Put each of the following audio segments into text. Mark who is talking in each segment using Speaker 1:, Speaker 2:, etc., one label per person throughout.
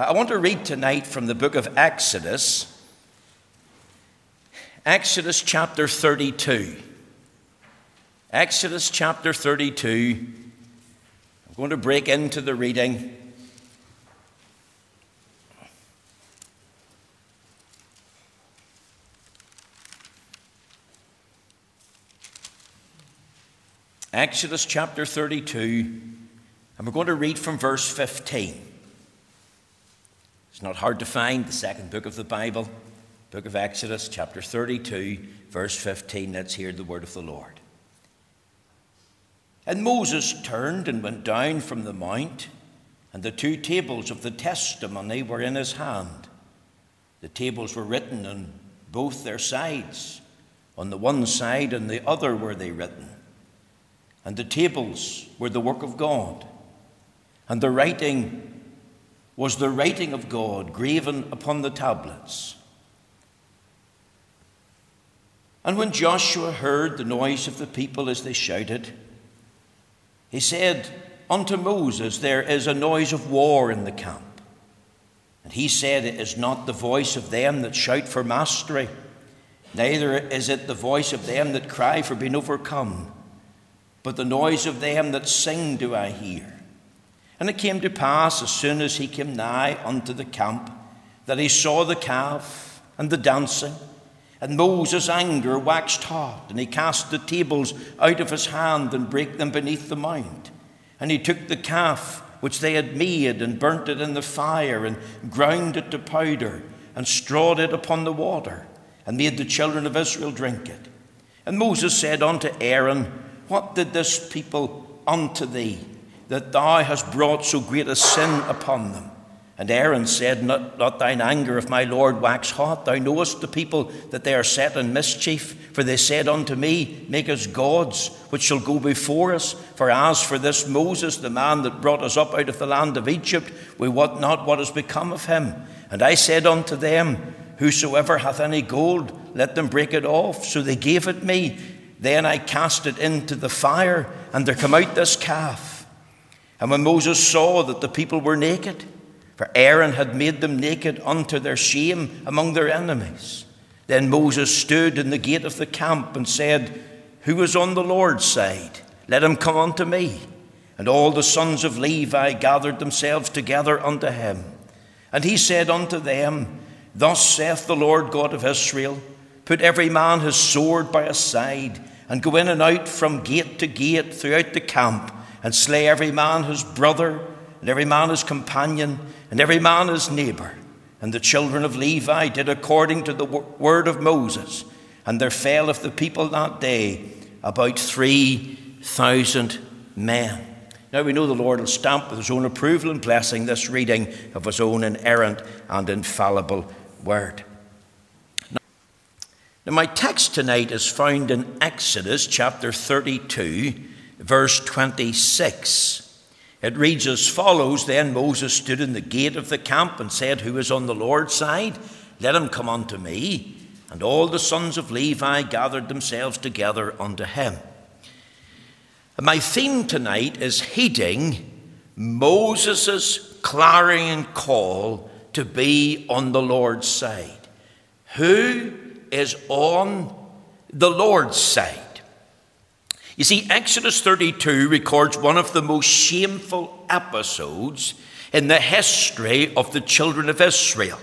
Speaker 1: I want to read tonight from the book of Exodus, Exodus chapter 32. Exodus chapter 32. I'm going to break into the reading. Exodus chapter 32, and we're going to read from verse 15. It's not hard to find the second book of the Bible, book of Exodus, chapter 32, verse 15. Let's hear the word of the Lord. And Moses turned and went down from the mount, and the two tables of the testimony were in his hand. The tables were written on both their sides. On the one side and the other were they written. And the tables were the work of God. And the writing was the writing of God graven upon the tablets. And when Joshua heard the noise of the people as they shouted, he said unto Moses, There is a noise of war in the camp. And he said, It is not the voice of them that shout for mastery, neither is it the voice of them that cry for being overcome, but the noise of them that sing do I hear. And it came to pass, as soon as he came nigh unto the camp, that he saw the calf and the dancing. And Moses' anger waxed hot, and he cast the tables out of his hand and brake them beneath the mount. And he took the calf which they had made and burnt it in the fire, and ground it to powder, and strawed it upon the water, and made the children of Israel drink it. And Moses said unto Aaron, What did this people unto thee? That thou hast brought so great a sin upon them. And Aaron said, Not, not thine anger, if my Lord wax hot. Thou knowest the people that they are set in mischief. For they said unto me, Make us gods, which shall go before us. For as for this Moses, the man that brought us up out of the land of Egypt, we wot not what has become of him. And I said unto them, Whosoever hath any gold, let them break it off. So they gave it me. Then I cast it into the fire, and there come out this calf. And when Moses saw that the people were naked, for Aaron had made them naked unto their shame among their enemies, then Moses stood in the gate of the camp and said, Who is on the Lord's side? Let him come unto me. And all the sons of Levi gathered themselves together unto him. And he said unto them, Thus saith the Lord God of Israel Put every man his sword by his side, and go in and out from gate to gate throughout the camp and slay every man his brother, and every man his companion, and every man his neighbor. And the children of Levi did according to the word of Moses, and there fell of the people that day about 3,000 men. Now we know the Lord will stamp with his own approval and blessing this reading of his own inerrant and infallible word. Now, my text tonight is found in Exodus chapter 32 verse 26. It reads as follows Then Moses stood in the gate of the camp and said, Who is on the Lord's side? Let him come unto me. And all the sons of Levi gathered themselves together unto him. And my theme tonight is heeding Moses' clarion call to be on the Lord's side. Who is on the Lord's side? You see, Exodus 32 records one of the most shameful episodes in the history of the children of Israel.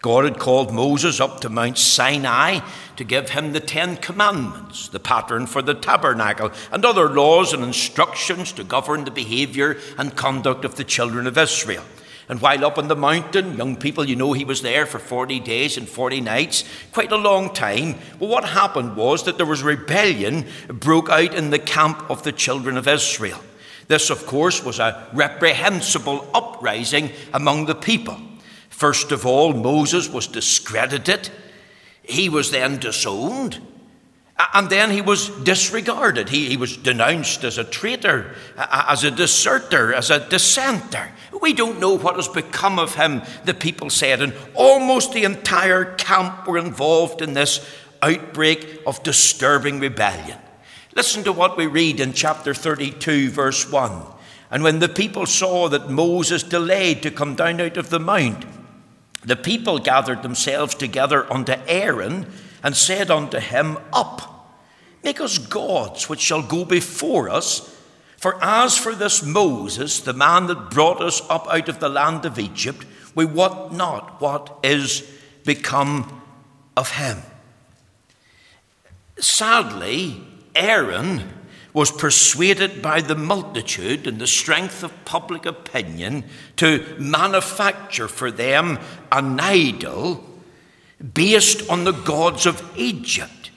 Speaker 1: God had called Moses up to Mount Sinai to give him the Ten Commandments, the pattern for the tabernacle, and other laws and instructions to govern the behavior and conduct of the children of Israel. And while up on the mountain, young people, you know he was there for 40 days and 40 nights, quite a long time. Well, what happened was that there was rebellion broke out in the camp of the children of Israel. This, of course, was a reprehensible uprising among the people. First of all, Moses was discredited. He was then disowned. And then he was disregarded. He, he was denounced as a traitor, as a deserter, as a dissenter. We don't know what has become of him, the people said. And almost the entire camp were involved in this outbreak of disturbing rebellion. Listen to what we read in chapter 32, verse 1. And when the people saw that Moses delayed to come down out of the mount, the people gathered themselves together unto Aaron and said unto him, Up, make us gods which shall go before us. For as for this Moses, the man that brought us up out of the land of Egypt, we wot not what is become of him. Sadly, Aaron was persuaded by the multitude and the strength of public opinion to manufacture for them an idol based on the gods of Egypt.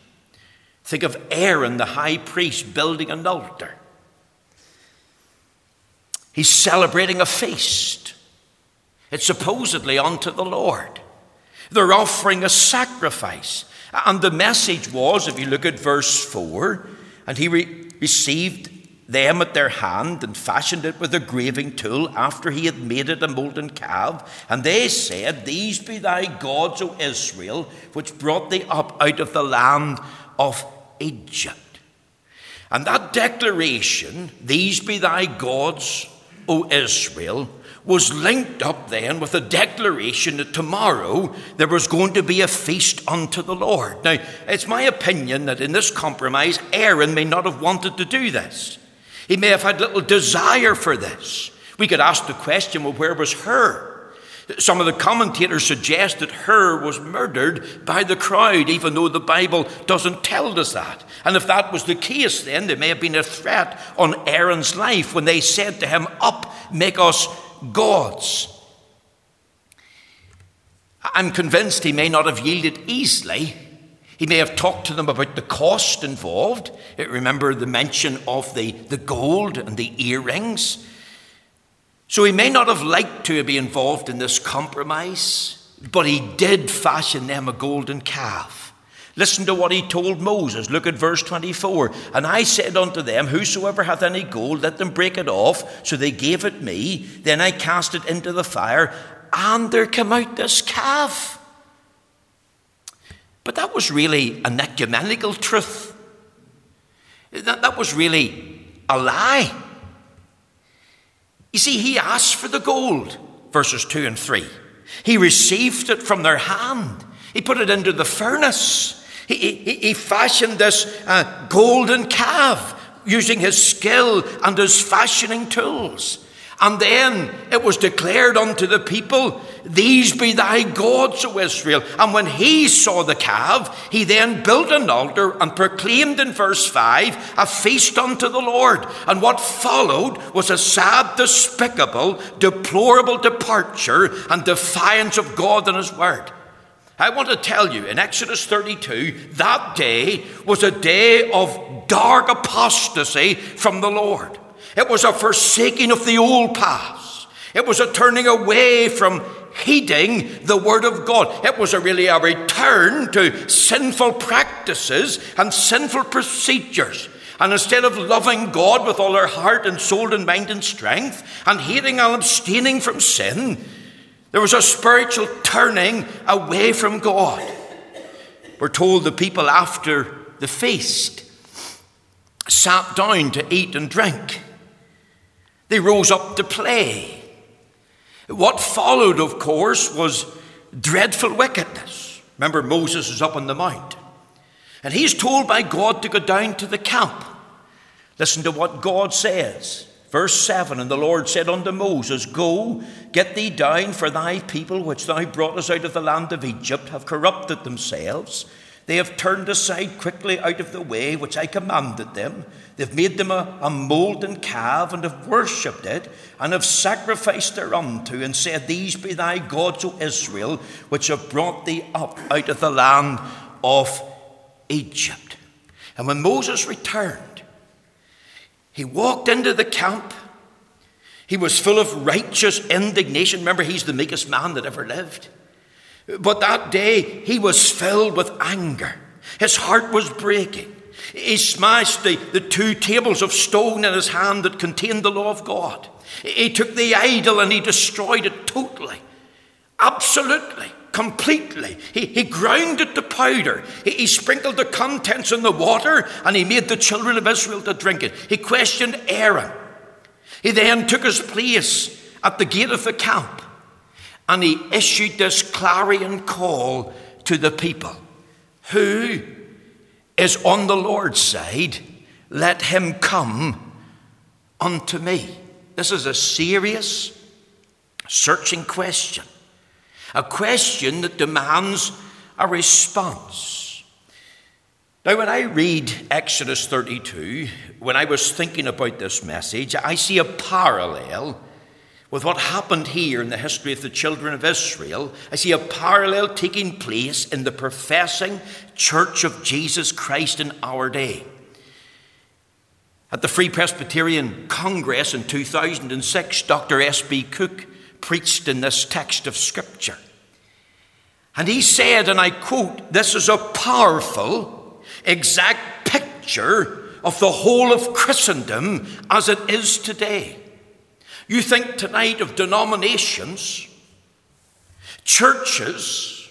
Speaker 1: Think of Aaron, the high priest, building an altar. He's celebrating a feast. It's supposedly unto the Lord. They're offering a sacrifice. And the message was, if you look at verse 4, and he re- received them at their hand and fashioned it with a graving tool after he had made it a molten calf. And they said, These be thy gods, O Israel, which brought thee up out of the land of Egypt. And that declaration, These be thy gods, O Israel, was linked up then with a declaration that tomorrow there was going to be a feast unto the Lord. Now, it's my opinion that in this compromise, Aaron may not have wanted to do this. He may have had little desire for this. We could ask the question well, where was Hur? Some of the commentators suggest that Hur was murdered by the crowd, even though the Bible doesn't tell us that. And if that was the case, then there may have been a threat on Aaron's life when they said to him, Up, make us gods. I'm convinced he may not have yielded easily. He may have talked to them about the cost involved. Remember the mention of the, the gold and the earrings. So he may not have liked to be involved in this compromise, but he did fashion them a golden calf. Listen to what he told Moses. Look at verse 24. And I said unto them, Whosoever hath any gold, let them break it off. So they gave it me. Then I cast it into the fire, and there came out this calf. But that was really an ecumenical truth. That, that was really a lie. You see, he asked for the gold, verses 2 and 3. He received it from their hand. He put it into the furnace. He, he, he fashioned this uh, golden calf using his skill and his fashioning tools. And then it was declared unto the people, These be thy gods, O Israel. And when he saw the calf, he then built an altar and proclaimed in verse 5 a feast unto the Lord. And what followed was a sad, despicable, deplorable departure and defiance of God and his word. I want to tell you, in Exodus 32, that day was a day of dark apostasy from the Lord. It was a forsaking of the old paths. It was a turning away from heeding the Word of God. It was a really a return to sinful practices and sinful procedures. And instead of loving God with all our heart and soul and mind and strength, and hating and abstaining from sin, there was a spiritual turning away from God. We're told the people after the feast sat down to eat and drink. They rose up to play. What followed, of course, was dreadful wickedness. Remember, Moses is up on the mount, and he's told by God to go down to the camp. Listen to what God says. Verse 7 And the Lord said unto Moses, Go, get thee down, for thy people, which thou broughtest out of the land of Egypt, have corrupted themselves. They have turned aside quickly out of the way which I commanded them. They've made them a, a molten calf and have worshipped it, and have sacrificed thereunto, and said, These be thy gods, O Israel, which have brought thee up out of the land of Egypt. And when Moses returned, he walked into the camp. He was full of righteous indignation. Remember, he's the meekest man that ever lived. But that day, he was filled with anger. His heart was breaking. He smashed the, the two tables of stone in his hand that contained the law of God. He took the idol and he destroyed it totally, absolutely completely. He, he ground it to powder. He, he sprinkled the contents in the water and he made the children of Israel to drink it. He questioned Aaron. He then took his place at the gate of the camp and he issued this clarion call to the people Who is on the Lord's side? Let him come unto me. This is a serious, searching question, a question that demands a response. Now, when I read Exodus 32, when I was thinking about this message, I see a parallel with what happened here in the history of the children of Israel. I see a parallel taking place in the professing church of Jesus Christ in our day. At the Free Presbyterian Congress in 2006, Dr. S.B. Cooke preached in this text of Scripture. And he said, and I quote, This is a powerful, exact picture of the whole of Christendom as it is today. You think tonight of denominations, churches,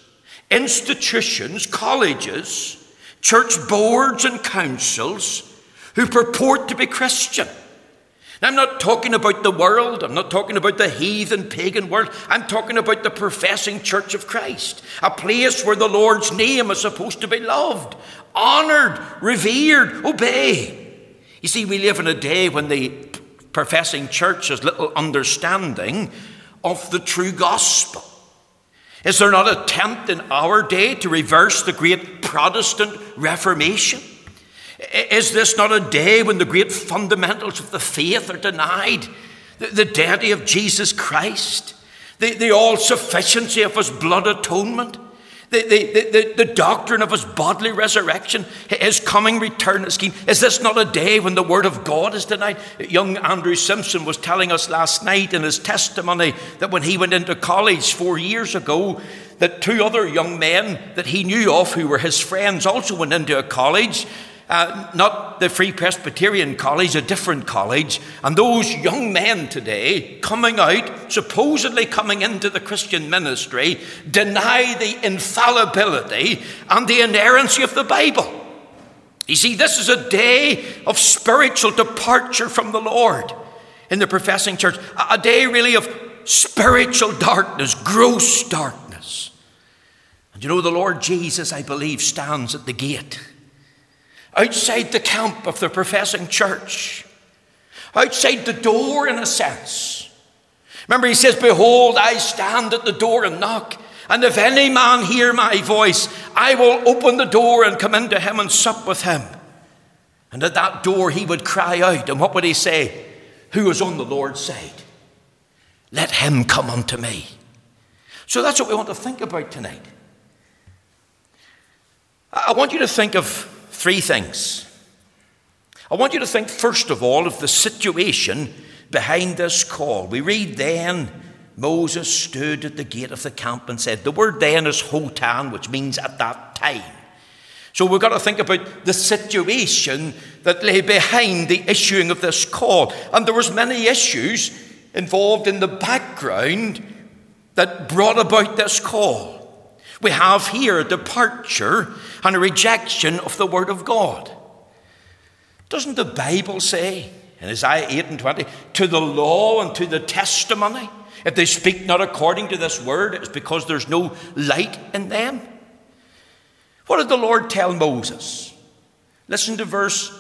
Speaker 1: institutions, colleges, church boards, and councils who purport to be Christian. I'm not talking about the world. I'm not talking about the heathen, pagan world. I'm talking about the professing church of Christ, a place where the Lord's name is supposed to be loved, honored, revered, obey. You see, we live in a day when the professing church has little understanding of the true gospel. Is there not an attempt in our day to reverse the great Protestant Reformation? Is this not a day when the great fundamentals of the faith are denied? The, the deity of Jesus Christ, the, the all sufficiency of his blood atonement, the, the, the, the, doctrine of his bodily resurrection, his coming return scheme. Is this not a day when the word of God is denied? Young Andrew Simpson was telling us last night in his testimony that when he went into college four years ago, that two other young men that he knew of who were his friends also went into a college uh, not the Free Presbyterian College, a different college. And those young men today coming out, supposedly coming into the Christian ministry, deny the infallibility and the inerrancy of the Bible. You see, this is a day of spiritual departure from the Lord in the professing church, a day really of spiritual darkness, gross darkness. And you know, the Lord Jesus, I believe, stands at the gate outside the camp of the professing church, outside the door, in a sense. Remember, he says, Behold, I stand at the door and knock. And if any man hear my voice, I will open the door and come into him and sup with him. And at that door he would cry out. And what would he say? Who is on the Lord's side? Let him come unto me. So that's what we want to think about tonight. I want you to think of three things. I want you to think, first of all, of the situation behind this call. We read then Moses stood at the gate of the camp and said, the word then is hotan, which means at that time. So we've got to think about the situation that lay behind the issuing of this call. And there was many issues involved in the background that brought about this call. We have here a departure and a rejection of the Word of God. Doesn't the Bible say in Isaiah 8 and 20, to the law and to the testimony, if they speak not according to this word, it's because there's no light in them? What did the Lord tell Moses? Listen to verse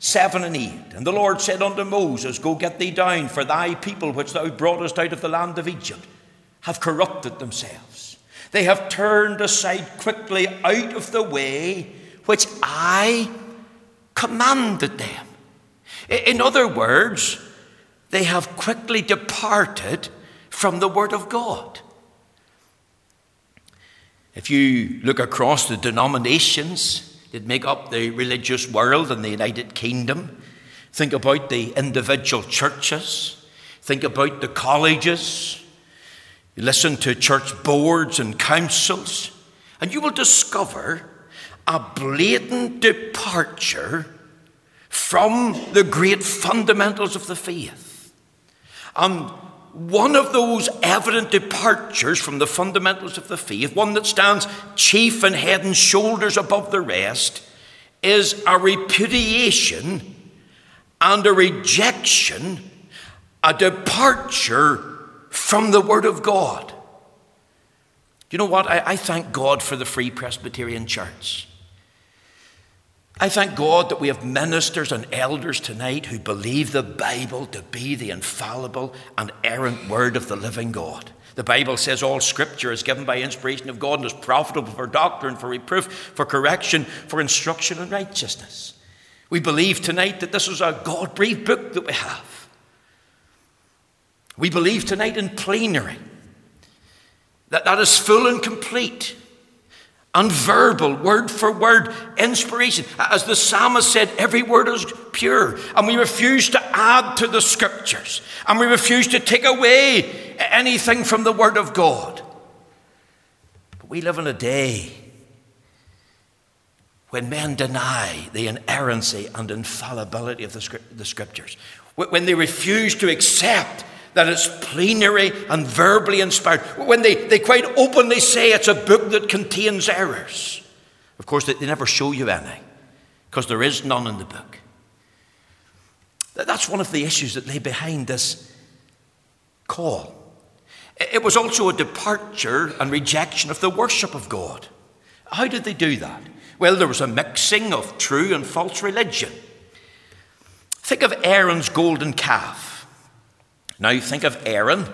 Speaker 1: 7 and 8. And the Lord said unto Moses, Go get thee down, for thy people which thou broughtest out of the land of Egypt have corrupted themselves. They have turned aside quickly out of the way which I commanded them. In other words, they have quickly departed from the Word of God. If you look across the denominations that make up the religious world in the United Kingdom, think about the individual churches, think about the colleges, you listen to church boards and councils, and you will discover a blatant departure from the great fundamentals of the faith. And one of those evident departures from the fundamentals of the faith, one that stands chief and head and shoulders above the rest, is a repudiation and a rejection a departure from the Word of God. You know what? I, I, thank God for the Free Presbyterian Church. I thank God that we have ministers and elders tonight who believe the Bible to be the infallible and errant Word of the living God. The Bible says all Scripture is given by inspiration of God and is profitable for doctrine, for reproof, for correction, for instruction in righteousness. We believe tonight that this is a God breathed book that we have. We believe tonight in plenary, that that is full and complete and verbal, word for word inspiration. As the psalmist said, every word is pure. And we refuse to add to the scriptures. And we refuse to take away anything from the word of God. But we live in a day when men deny the inerrancy and infallibility of the scriptures. When they refuse to accept that it's plenary and verbally inspired, when they, they quite openly say it's a book that contains errors. Of course, they, they never show you any, because there is none in the book. That's one of the issues that lay behind this call. It was also a departure and rejection of the worship of God. How did they do that? Well, there was a mixing of true and false religion. Think of Aaron's golden calf. Now you think of Aaron.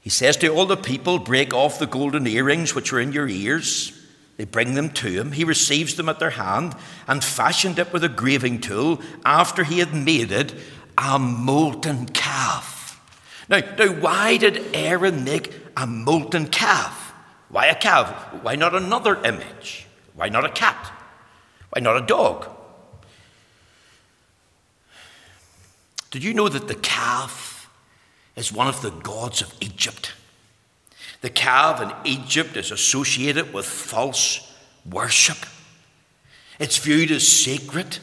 Speaker 1: He says to all the people, Break off the golden earrings which are in your ears. They bring them to him. He receives them at their hand and fashioned it with a graving tool after he had made it a molten calf. Now, now why did Aaron make a molten calf? Why a calf? Why not another image? Why not a cat? Why not a dog? Did you know that the calf is one of the gods of Egypt? The calf in Egypt is associated with false worship. It's viewed as sacred.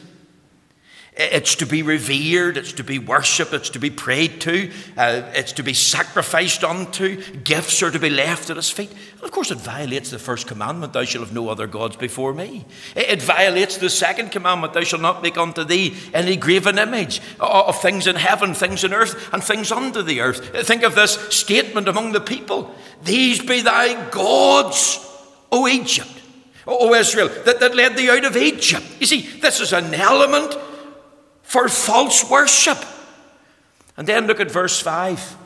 Speaker 1: It's to be revered, it's to be worshipped, it's to be prayed to, uh, it's to be sacrificed unto, gifts are to be left at his feet. And of course, it violates the first commandment, thou shalt have no other gods before me. It violates the second commandment, thou shalt not make unto thee any graven image of things in heaven, things in earth, and things under the earth. Think of this statement among the people These be thy gods, O Egypt, O Israel, that, that led thee out of Egypt. You see, this is an element for false worship. And then look at verse 5.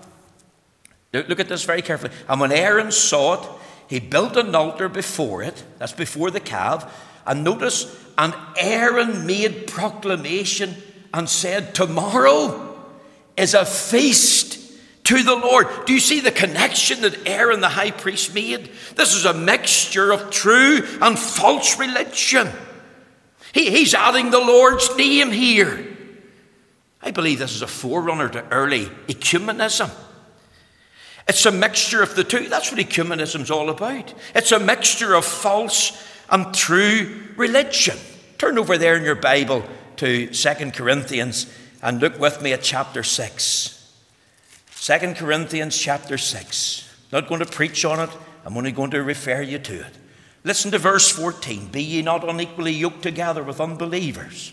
Speaker 1: Look at this very carefully. And when Aaron saw it, he built an altar before it. That's before the calf. And notice, and Aaron made proclamation and said, Tomorrow is a feast to the Lord. Do you see the connection that Aaron the high priest made? This is a mixture of true and false religion. He, he's adding the Lord's name here. I believe this is a forerunner to early ecumenism. It's a mixture of the two. That's what ecumenism's all about. It's a mixture of false and true religion. Turn over there in your Bible to 2 Corinthians and look with me at chapter 6. 2 Corinthians chapter 6. Not going to preach on it, I'm only going to refer you to it. Listen to verse 14 Be ye not unequally yoked together with unbelievers.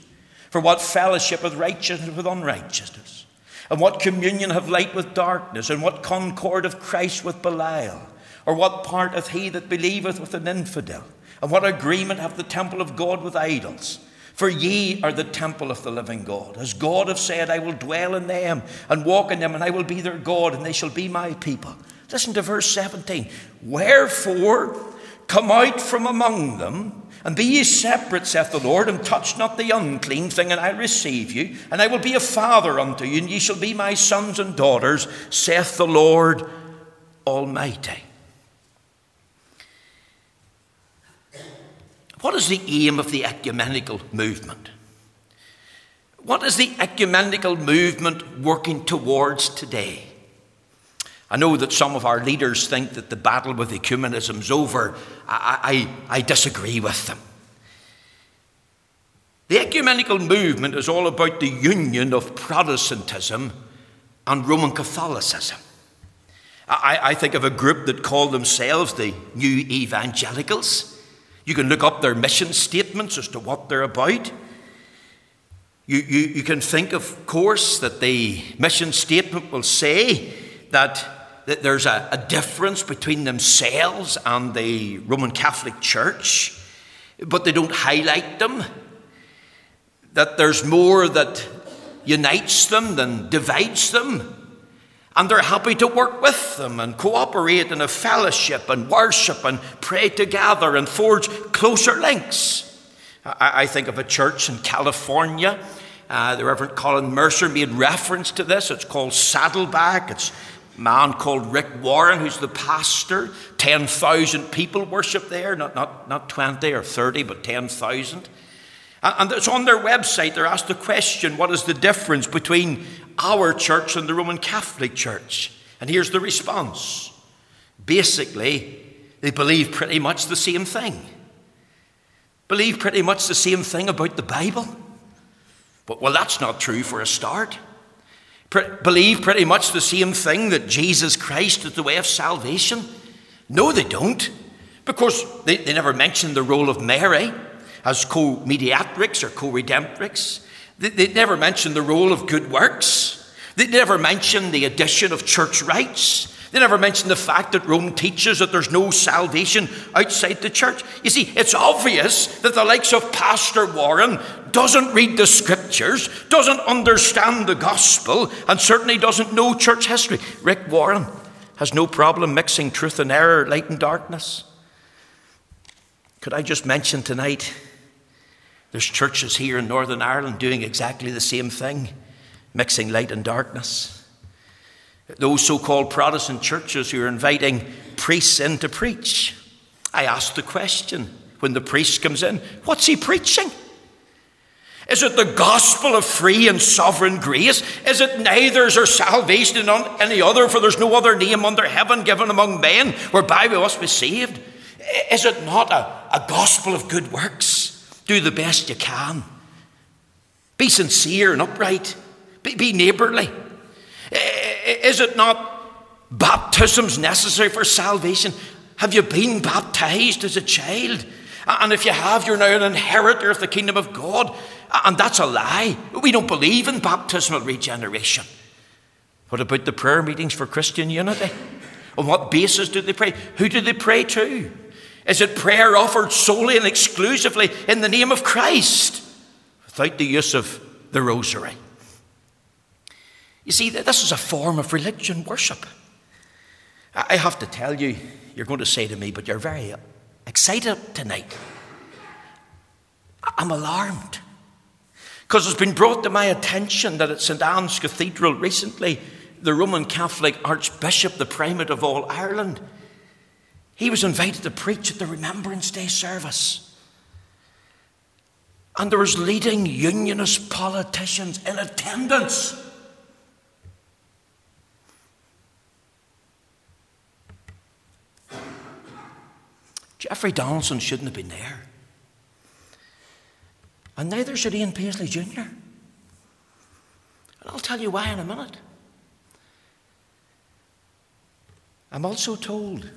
Speaker 1: For what fellowship with righteousness with unrighteousness? And what communion have light with darkness? And what concord of Christ with Belial? Or what part hath he that believeth with an infidel? And what agreement hath the temple of God with idols? For ye are the temple of the living God. As God hath said, I will dwell in them and walk in them, and I will be their God, and they shall be my people. Listen to verse 17. Wherefore, come out from among them and be ye separate, saith the Lord, and touch not the unclean thing, and I'll receive you, and I will be a father unto you, and ye shall be my sons and daughters, saith the Lord Almighty. What is the aim of the ecumenical movement? What is the ecumenical movement working towards today? I know that some of our leaders think that the battle with ecumenism is over. I, I, I disagree with them. The ecumenical movement is all about the union of Protestantism and Roman Catholicism. I, I, think of a group that call themselves the New Evangelicals. You can look up their mission statements as to what they're about. You, you, you can think, of course, that the mission statement will say that, that there's a, a difference between themselves and the Roman Catholic Church, but they don't highlight them. That there's more that unites them than divides them. And they're happy to work with them and cooperate in a fellowship and worship and pray together and forge closer links. I, I think of a church in California. Uh, the Reverend Colin Mercer made reference to this. It's called Saddleback. It's man called Rick Warren, who's the pastor. 10,000 people worship there, not, not, not 20 or 30, but 10,000. And it's on their website. They're asked the question what is the difference between our church and the Roman Catholic Church? And here's the response basically, they believe pretty much the same thing believe pretty much the same thing about the Bible. But, well, that's not true for a start. Pre- believe pretty much the same thing that Jesus Christ is the way of salvation. No, they don't, because they, they never mention the role of Mary as co mediatrix or co redemptrix. They, they never mention the role of good works. They never mention the addition of church rites. They never mention the fact that Rome teaches that there's no salvation outside the church. You see, it's obvious that the likes of Pastor Warren doesn't read the scriptures, doesn't understand the gospel, and certainly doesn't know church history. Rick Warren has no problem mixing truth and error, light and darkness. Could I just mention tonight there's churches here in Northern Ireland doing exactly the same thing, mixing light and darkness. Those so called Protestant churches who are inviting priests in to preach. I ask the question when the priest comes in, what's he preaching? Is it the gospel of free and sovereign grace? Is it neither is there salvation in any other, for there's no other name under heaven given among men whereby we must be saved? Is it not a, a gospel of good works? Do the best you can. Be sincere and upright. Be, be neighbourly. Is it not baptisms necessary for salvation? Have you been baptized as a child? And if you have, you're now an inheritor of the kingdom of God. And that's a lie. We don't believe in baptismal regeneration. What about the prayer meetings for Christian unity? On what basis do they pray? Who do they pray to? Is it prayer offered solely and exclusively in the name of Christ without the use of the rosary? You see, this is a form of religion worship. I have to tell you, you're going to say to me, but you're very excited tonight. I'm alarmed. Because it's been brought to my attention that at St Anne's Cathedral recently, the Roman Catholic Archbishop, the Primate of all Ireland, he was invited to preach at the Remembrance Day service. And there was leading unionist politicians in attendance. Jeffrey Donaldson shouldn't have been there. And neither should Ian Paisley Jr. And I'll tell you why in a minute. I'm also told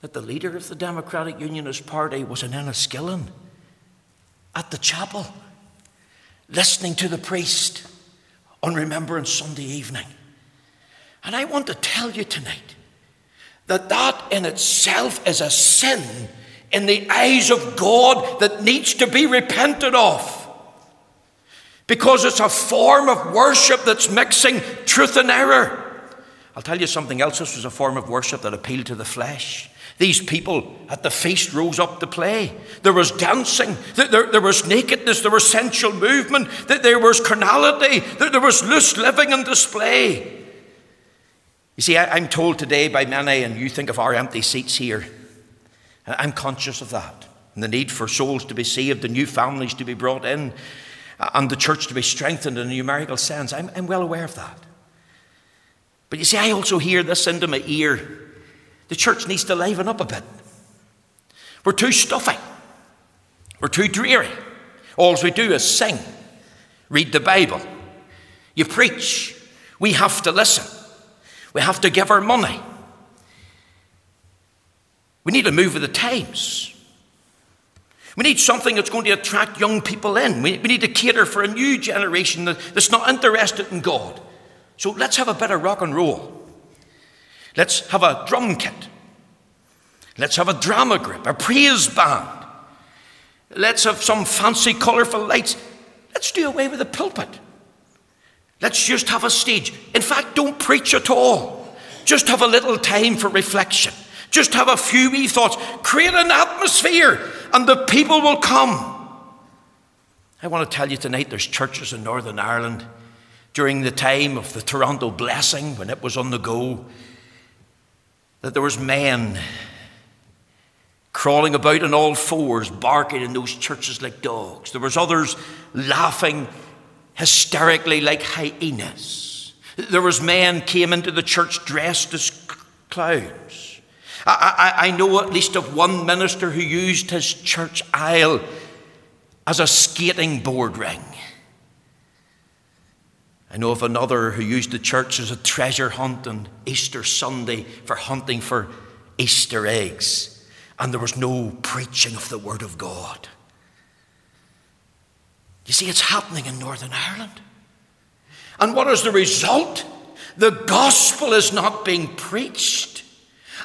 Speaker 1: that the leader of the Democratic Unionist Party was in Enniskillen at the chapel, listening to the priest on Remembrance Sunday evening. And I want to tell you tonight that that in itself is a sin in the eyes of God that needs to be repented of. Because it's a form of worship that's mixing truth and error. I'll tell you something else. This was a form of worship that appealed to the flesh. These people at the feast rose up to play. There was dancing, there, there was nakedness, there was sensual movement, there was carnality, there was loose living and display. You see, I, am told today by many, and you think of our empty seats here, I'm conscious of that. And the need for souls to be saved, the new families to be brought in, uh, and the church to be strengthened in a numerical sense. I'm, I'm well aware of that. But you see, I also hear this into my ear. The church needs to liven up a bit. We're too stuffy. We're too dreary. All we do is sing, read the Bible. You preach. We have to listen. We have to give our money. We need to move with the times. We need something that's going to attract young people in. We, we need to cater for a new generation that, that's not interested in God. So let's have a bit of rock and roll. Let's have a drum kit. Let's have a drama group, a praise band. Let's have some fancy, colourful lights. Let's do away with the pulpit. Let's just have a stage. In fact, don't preach at all. Just have a little time for reflection. Just have a few wee thoughts. Create an atmosphere, and the people will come. I want to tell you tonight there's churches in Northern Ireland during the time of the Toronto blessing when it was on the go that there was men crawling about on all fours barking in those churches like dogs there was others laughing hysterically like hyenas. There was men came into the church dressed as clowns. I, I, I know at least of one minister who used his church aisle as a skating board ring. I know of another who used the church as a treasure hunt on Easter Sunday for hunting for Easter eggs, and there was no preaching of the Word of God. You see, it's happening in Northern Ireland. And what is the result? The gospel is not being preached,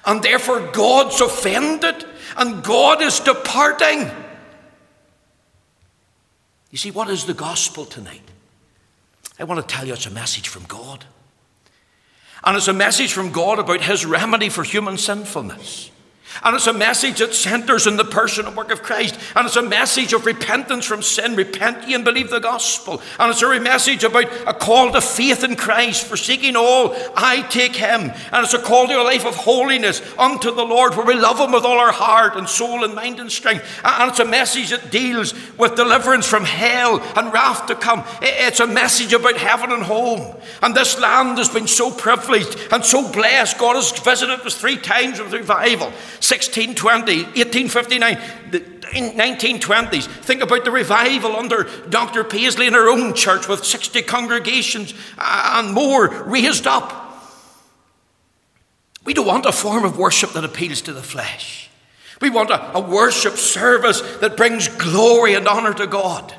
Speaker 1: and therefore God's offended, and God is departing. You see, what is the gospel tonight? I want to tell you it's a message from God. And it's a message from God about His remedy for human sinfulness. And it's a message that centers in the person and work of Christ. And it's a message of repentance from sin. Repent ye and believe the gospel. And it's a message about a call to faith in Christ, forsaking all, I take him. And it's a call to a life of holiness unto the Lord, where we love him with all our heart and soul and mind and strength. And it's a message that deals with deliverance from hell and wrath to come. It's a message about heaven and home. And this land has been so privileged and so blessed. God has visited us three times with revival. 1620, 1859, the 1920s. Think about the revival under Dr. Paisley in her own church with 60 congregations uh, and more raised up. We don't want a form of worship that appeals to the flesh. We want a, a worship service that brings glory and honour to God.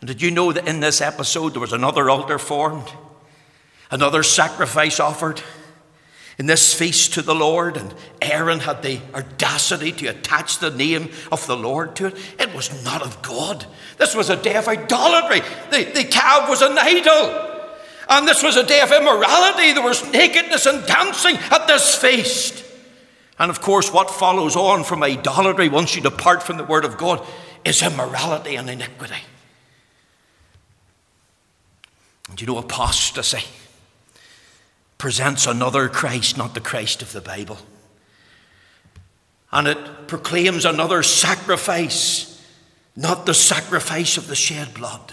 Speaker 1: And did you know that in this episode there was another altar formed? Another sacrifice offered? In this feast to the Lord, and Aaron had the audacity to attach the name of the Lord to it. It was not of God. This was a day of idolatry. The, the calf was an idol. And this was a day of immorality. There was nakedness and dancing at this feast. And of course, what follows on from idolatry once you depart from the Word of God is immorality and iniquity. And you know apostasy presents another Christ, not the Christ of the Bible. And it proclaims another sacrifice, not the sacrifice of the shed blood.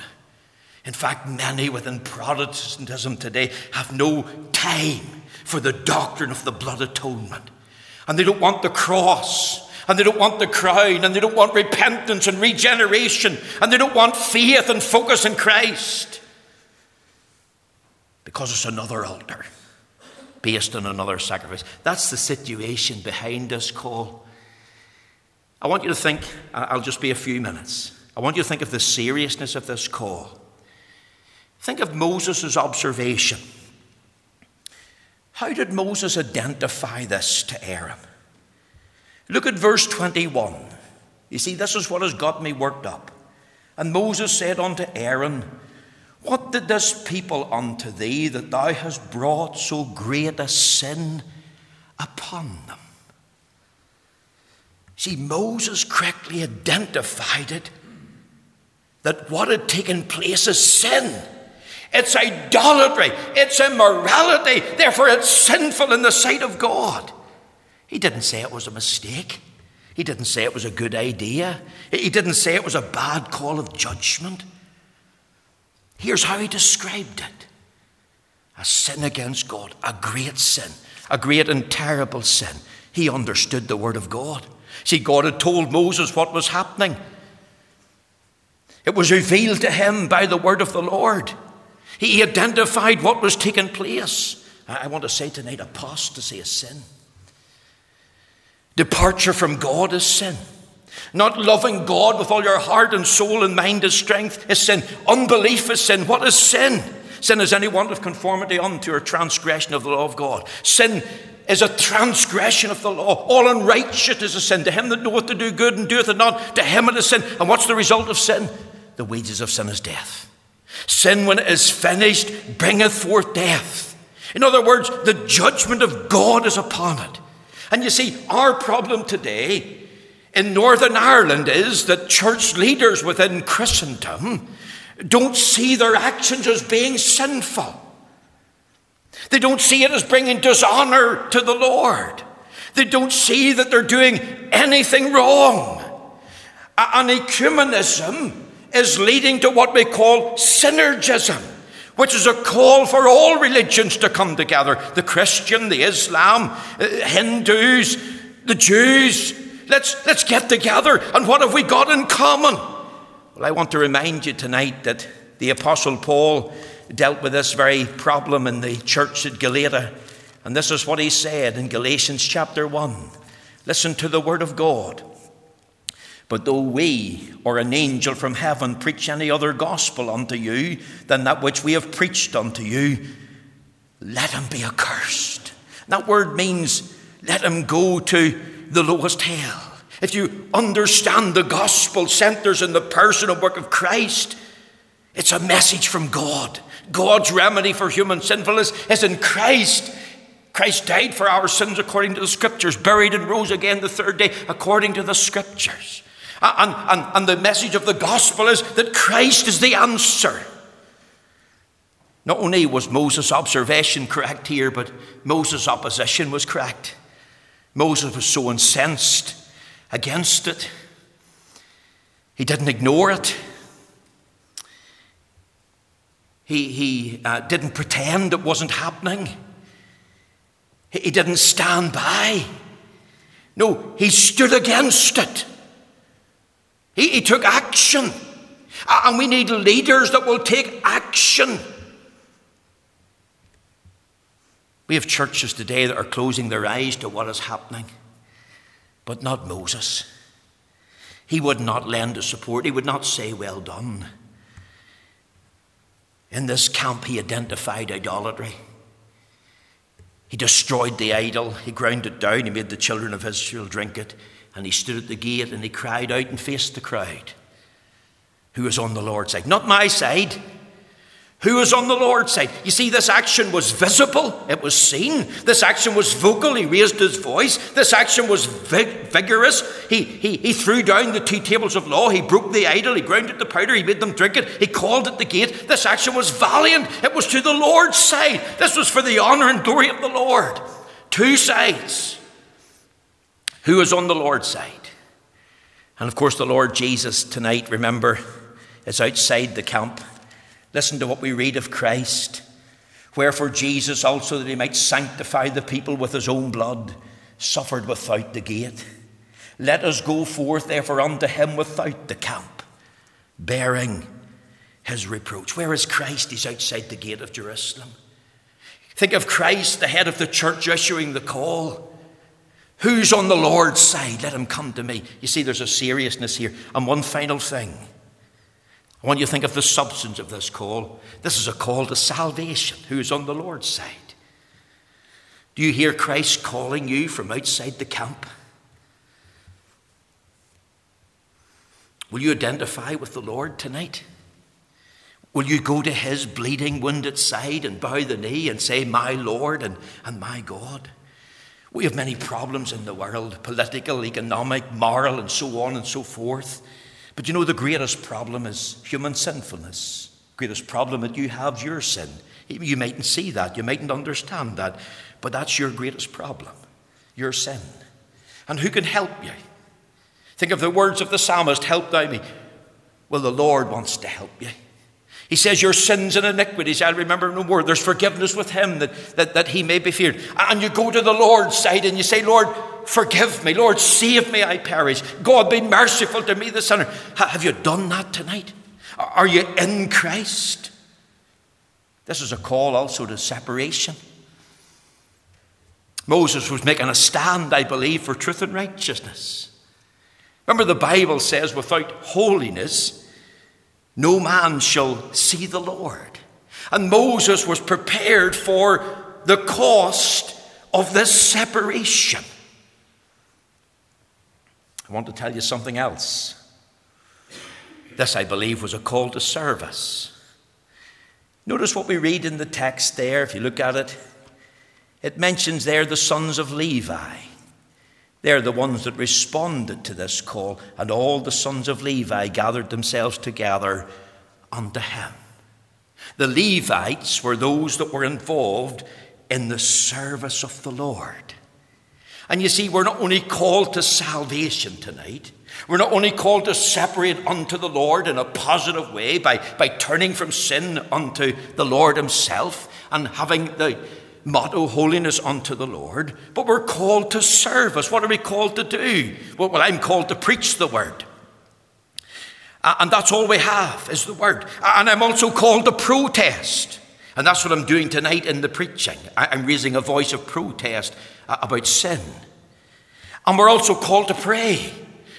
Speaker 1: In fact, many within Protestantism today have no time for the doctrine of the blood atonement. And they don't want the cross, and they don't want the crown, and they don't want repentance and regeneration, and they don't want faith and focus in Christ. Because it's another altar based on another sacrifice. That's the situation behind this call. I want you to think, I'll just be a few minutes. I want you to think of the seriousness of this call. Think of Moses' observation. How did Moses identify this to Aaron? Look at verse 21. You see, this is what has got me worked up. And Moses said unto Aaron, what did this people unto thee that thou hast brought so great a sin upon them? See, Moses correctly identified it that what had taken place is sin. It's idolatry, it's immorality, therefore it's sinful in the sight of God. He didn't say it was a mistake. He didn't say it was a good idea. He didn't say it was a bad call of judgment. Here's how he described it a sin against God, a great sin, a great and terrible sin. He understood the Word of God. See, God had told Moses what was happening. It was revealed to him by the word of the Lord. He identified what was taking place. I want to say tonight apostasy is sin. Departure from God is sin. Not loving God with all your heart and soul and mind is strength is sin. Unbelief is sin. What is sin? Sin is any want of conformity unto or transgression of the law of God. Sin is a transgression of the law. All unrighteousness is a sin. To him that knoweth to do good and doeth it not, to him it is sin. And what's the result of sin? The wages of sin is death. Sin, when it is finished, bringeth forth death. In other words, the judgment of God is upon it. And you see, our problem today in Northern Ireland is that church leaders within Christendom don't see their actions as being sinful. They don't see it as bringing dishonor to the Lord. They don't see that they're doing anything wrong. And ecumenism is leading to what we call syncretism, which is a call for all religions to come together the Christian, the Islam, uh, Hindus, the Jews. Let's, let's get together. And what have we got in common? Well, I want to remind you tonight that the Apostle Paul dealt with this very problem in the church at Galatia. And this is what he said in Galatians chapter 1. Listen to the word of God. But though we or an angel from heaven preach any other gospel unto you than that which we have preached unto you, let him be accursed. That word means let him go to the lowest hell. If you understand the gospel centers in the personal work of Christ, it's a message from God. God's remedy for human sinfulness is in Christ. Christ died for our sins according to the scriptures, buried and rose again the third day according to the scriptures. And, and, and the message of the gospel is that Christ is the answer. Not only was Moses' observation correct here, but Moses' opposition was correct. Moses was so incensed against it. He didn't ignore it. He, he uh, didn't pretend it wasn't happening. He, he didn't stand by. No, he stood against it. He, he took action. And we need leaders that will take action. We have churches today that are closing their eyes to what is happening, but not Moses. He would not lend his support, he would not say, Well done. In this camp, he identified idolatry. He destroyed the idol, he ground it down, he made the children of Israel drink it, and he stood at the gate and he cried out and faced the crowd who was on the Lord's side. Not my side, who was on the Lord's side. You see, this action was visible, it was seen. This action was vocal, he raised his voice. This action was vig- vigorous. He, he, he threw down the two tables of law, he broke the idol, he grounded the powder, he made them drink it, he called at the gate. This action was valiant, it was to the Lord's side. This was for the honour and glory of the Lord. Two sides. Who was on the Lord's side? And of course, the Lord Jesus tonight, remember, is outside the camp. Listen to what we read of Christ. Wherefore Jesus also, that he might sanctify the people with his own blood, suffered without the gate. Let us go forth, therefore, unto him without the camp, bearing his reproach. Where is Christ? He's outside the gate of Jerusalem. Think of Christ, the head of the church, issuing the call. Who's on the Lord's side? Let him come to me. You see, there's a seriousness here. And one final thing I want you to think of the substance of this call. This is a call to salvation. Who is on the Lord's side? Do you hear Christ calling you from outside the camp? Will you identify with the Lord tonight? Will you go to his bleeding, wounded side and bow the knee and say, My Lord and, and my God? We have many problems in the world political, economic, moral, and so on and so forth. But you know, the greatest problem is human sinfulness. The greatest problem that you have your sin. You mightn't see that, you mightn't understand that, but that's your greatest problem your sin. And who can help you? Think of the words of the psalmist Help thou me. Well, the Lord wants to help you. He says, Your sins and iniquities I'll remember no more. There's forgiveness with him that, that, that he may be feared. And you go to the Lord's side and you say, Lord, forgive me. Lord, save me, I perish. God, be merciful to me, the sinner. Have you done that tonight? Are you in Christ? This is a call also to separation. Moses was making a stand, I believe, for truth and righteousness. Remember, the Bible says, without holiness, no man shall see the Lord. And Moses was prepared for the cost of this separation. I want to tell you something else. This, I believe, was a call to service. Notice what we read in the text there, if you look at it. It mentions there the sons of Levi. They're the ones that responded to this call, and all the sons of Levi gathered themselves together unto him. The Levites were those that were involved in the service of the Lord. And you see, we're not only called to salvation tonight, we're not only called to separate unto the Lord in a positive way by, by turning from sin unto the Lord Himself and having the motto holiness unto the Lord, but we're called to service. What are we called to do? Well, well I'm called to preach the Word. And that's all we have is the Word. And I'm also called to protest. And that's what I'm doing tonight in the preaching. I'm raising a voice of protest uh, about sin. And we're also called to pray.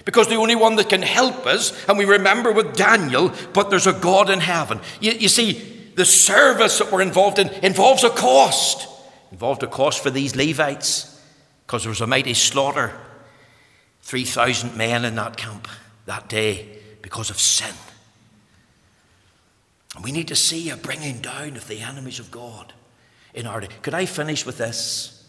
Speaker 1: Because the only one that can help us, and we remember with Daniel, but there's a God in heaven. You, you see, the service that we're involved in involves a cost. Involved a cost for these Levites, because there was a mighty slaughter. 3,000 men in that camp that day because of sin. And we need to see a bringing down of the enemies of God in our day. Could I finish with this?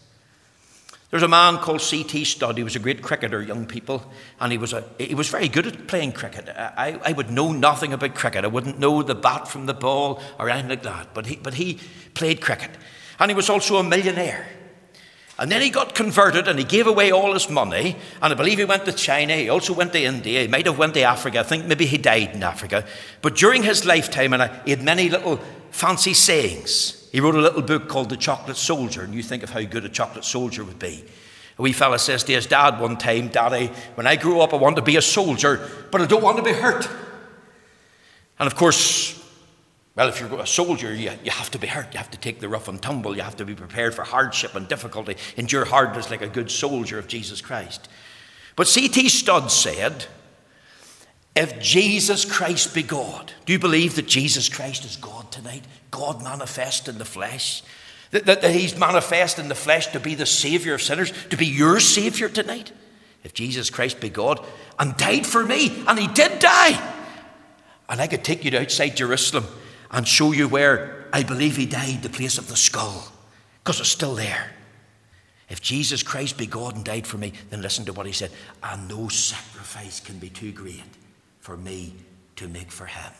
Speaker 1: There's a man called C.T. Studd. He was a great cricketer, young people, and he was, a, he was very good at playing cricket. I, I would know nothing about cricket. I wouldn't know the bat from the ball or anything like that, but he, but he played cricket. And he was also a millionaire. And then he got converted and he gave away all his money. And I believe he went to China. He also went to India. He might have went to Africa. I think maybe he died in Africa. But during his lifetime, and he had many little fancy sayings. He wrote a little book called The Chocolate Soldier, and you think of how good a chocolate soldier would be. A wee fella says to his dad one time, Daddy, when I grow up, I want to be a soldier, but I don't want to be hurt. And of course, well, if you're a soldier, you, you have to be hurt. You have to take the rough and tumble. You have to be prepared for hardship and difficulty. Endure hardness like a good soldier of Jesus Christ. But C.T. Studd said, if Jesus Christ be God, do you believe that Jesus Christ is God tonight? God manifest in the flesh? That, that, that He's manifest in the flesh to be the Savior of sinners, to be your Savior tonight? If Jesus Christ be God and died for me, and He did die, and I could take you to outside Jerusalem and show you where I believe He died, the place of the skull, because it's still there. If Jesus Christ be God and died for me, then listen to what He said, and no sacrifice can be too great for me to make for him.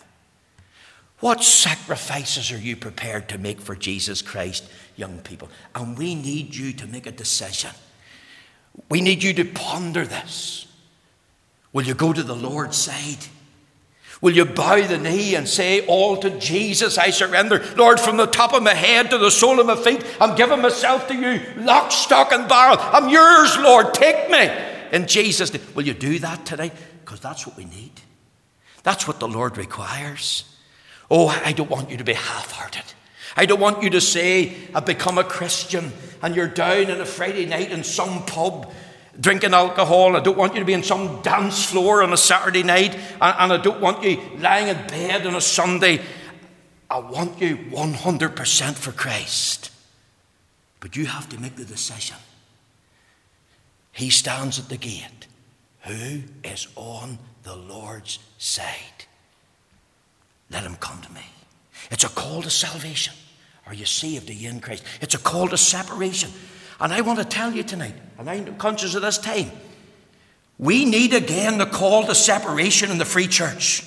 Speaker 1: What sacrifices are you prepared to make for Jesus Christ, young people? And we need you to make a decision. We need you to ponder this. Will you go to the Lord's side? Will you bow the knee and say, All to Jesus I surrender? Lord, from the top of my head to the sole of my feet, I'm giving myself to you, lock, stock, and barrel. I'm yours, Lord. Take me. In Jesus' name. Will you do that today? Because that's what we need. That's what the Lord requires. Oh, I don't want you to be half hearted. I don't want you to say, I've become a Christian and you're down on a Friday night in some pub drinking alcohol. I don't want you to be in some dance floor on a Saturday night. And, I don't want you lying in bed on a Sunday. I want you 100% for Christ. But you have to make the decision. He stands at the gate. Who is on the Lord's side. Let him come to me. It's a call to salvation. Are you saved? Are you in Christ? It's a call to separation. And I want to tell you tonight, and I'm conscious of this time, we need again the call to separation in the free church.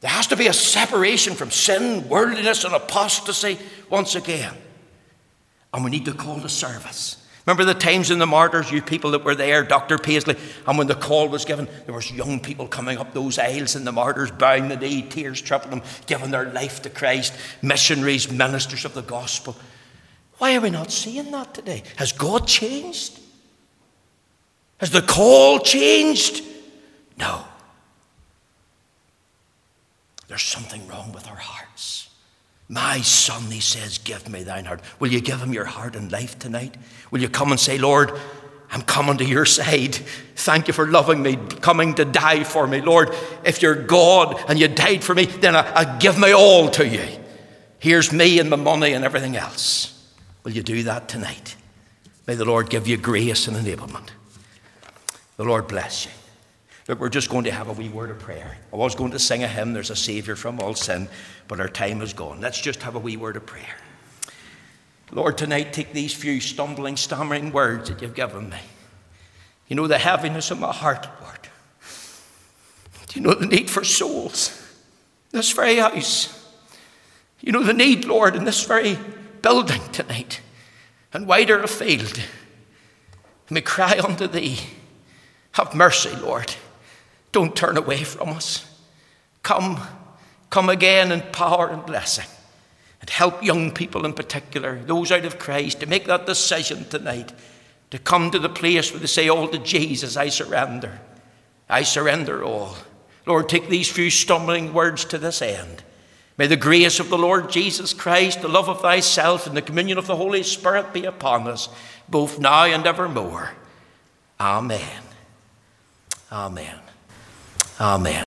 Speaker 1: There has to be a separation from sin, worldliness, and apostasy once again. And we need to call to service. Remember the times in the martyrs, you people that were there, Dr. Paisley, and when the call was given, there was young people coming up those aisles in the martyrs, bowing the knee, tears tripping them, giving their life to Christ, missionaries, ministers of the gospel. Why are we not seeing that today? Has God changed? Has the call changed? No. There's something wrong with our hearts. My son, he says, give me thine heart. Will you give him your heart and life tonight? Will you come and say, Lord, I'm coming to your side. Thank you for loving me, coming to die for me. Lord, if you're God and you died for me, then I, I give my all to you. Here's me and my money and everything else. Will you do that tonight? May the Lord give you grace and enablement. The Lord bless you. Look, we're just going to have a wee word of prayer. I was going to sing a hymn, There's a Saviour from all sin, but our time is gone. Let's just have a wee word of prayer. Lord, tonight take these few stumbling, stammering words that you've given me. You know the heaviness of my heart, Lord. Do you know the need for souls? This very house. You know the need, Lord, in this very building tonight and wider afield. May cry unto thee. Have mercy, Lord. Don't turn away from us. Come, come again in power and blessing and help young people in particular, those out of Christ, to make that decision tonight to come to the place where they say, All to Jesus, I surrender. I surrender all. Lord, take these few stumbling words to this end. May the grace of the Lord Jesus Christ, the love of thyself, and the communion of the Holy Spirit be upon us, both now and evermore. Amen. Amen. Amen.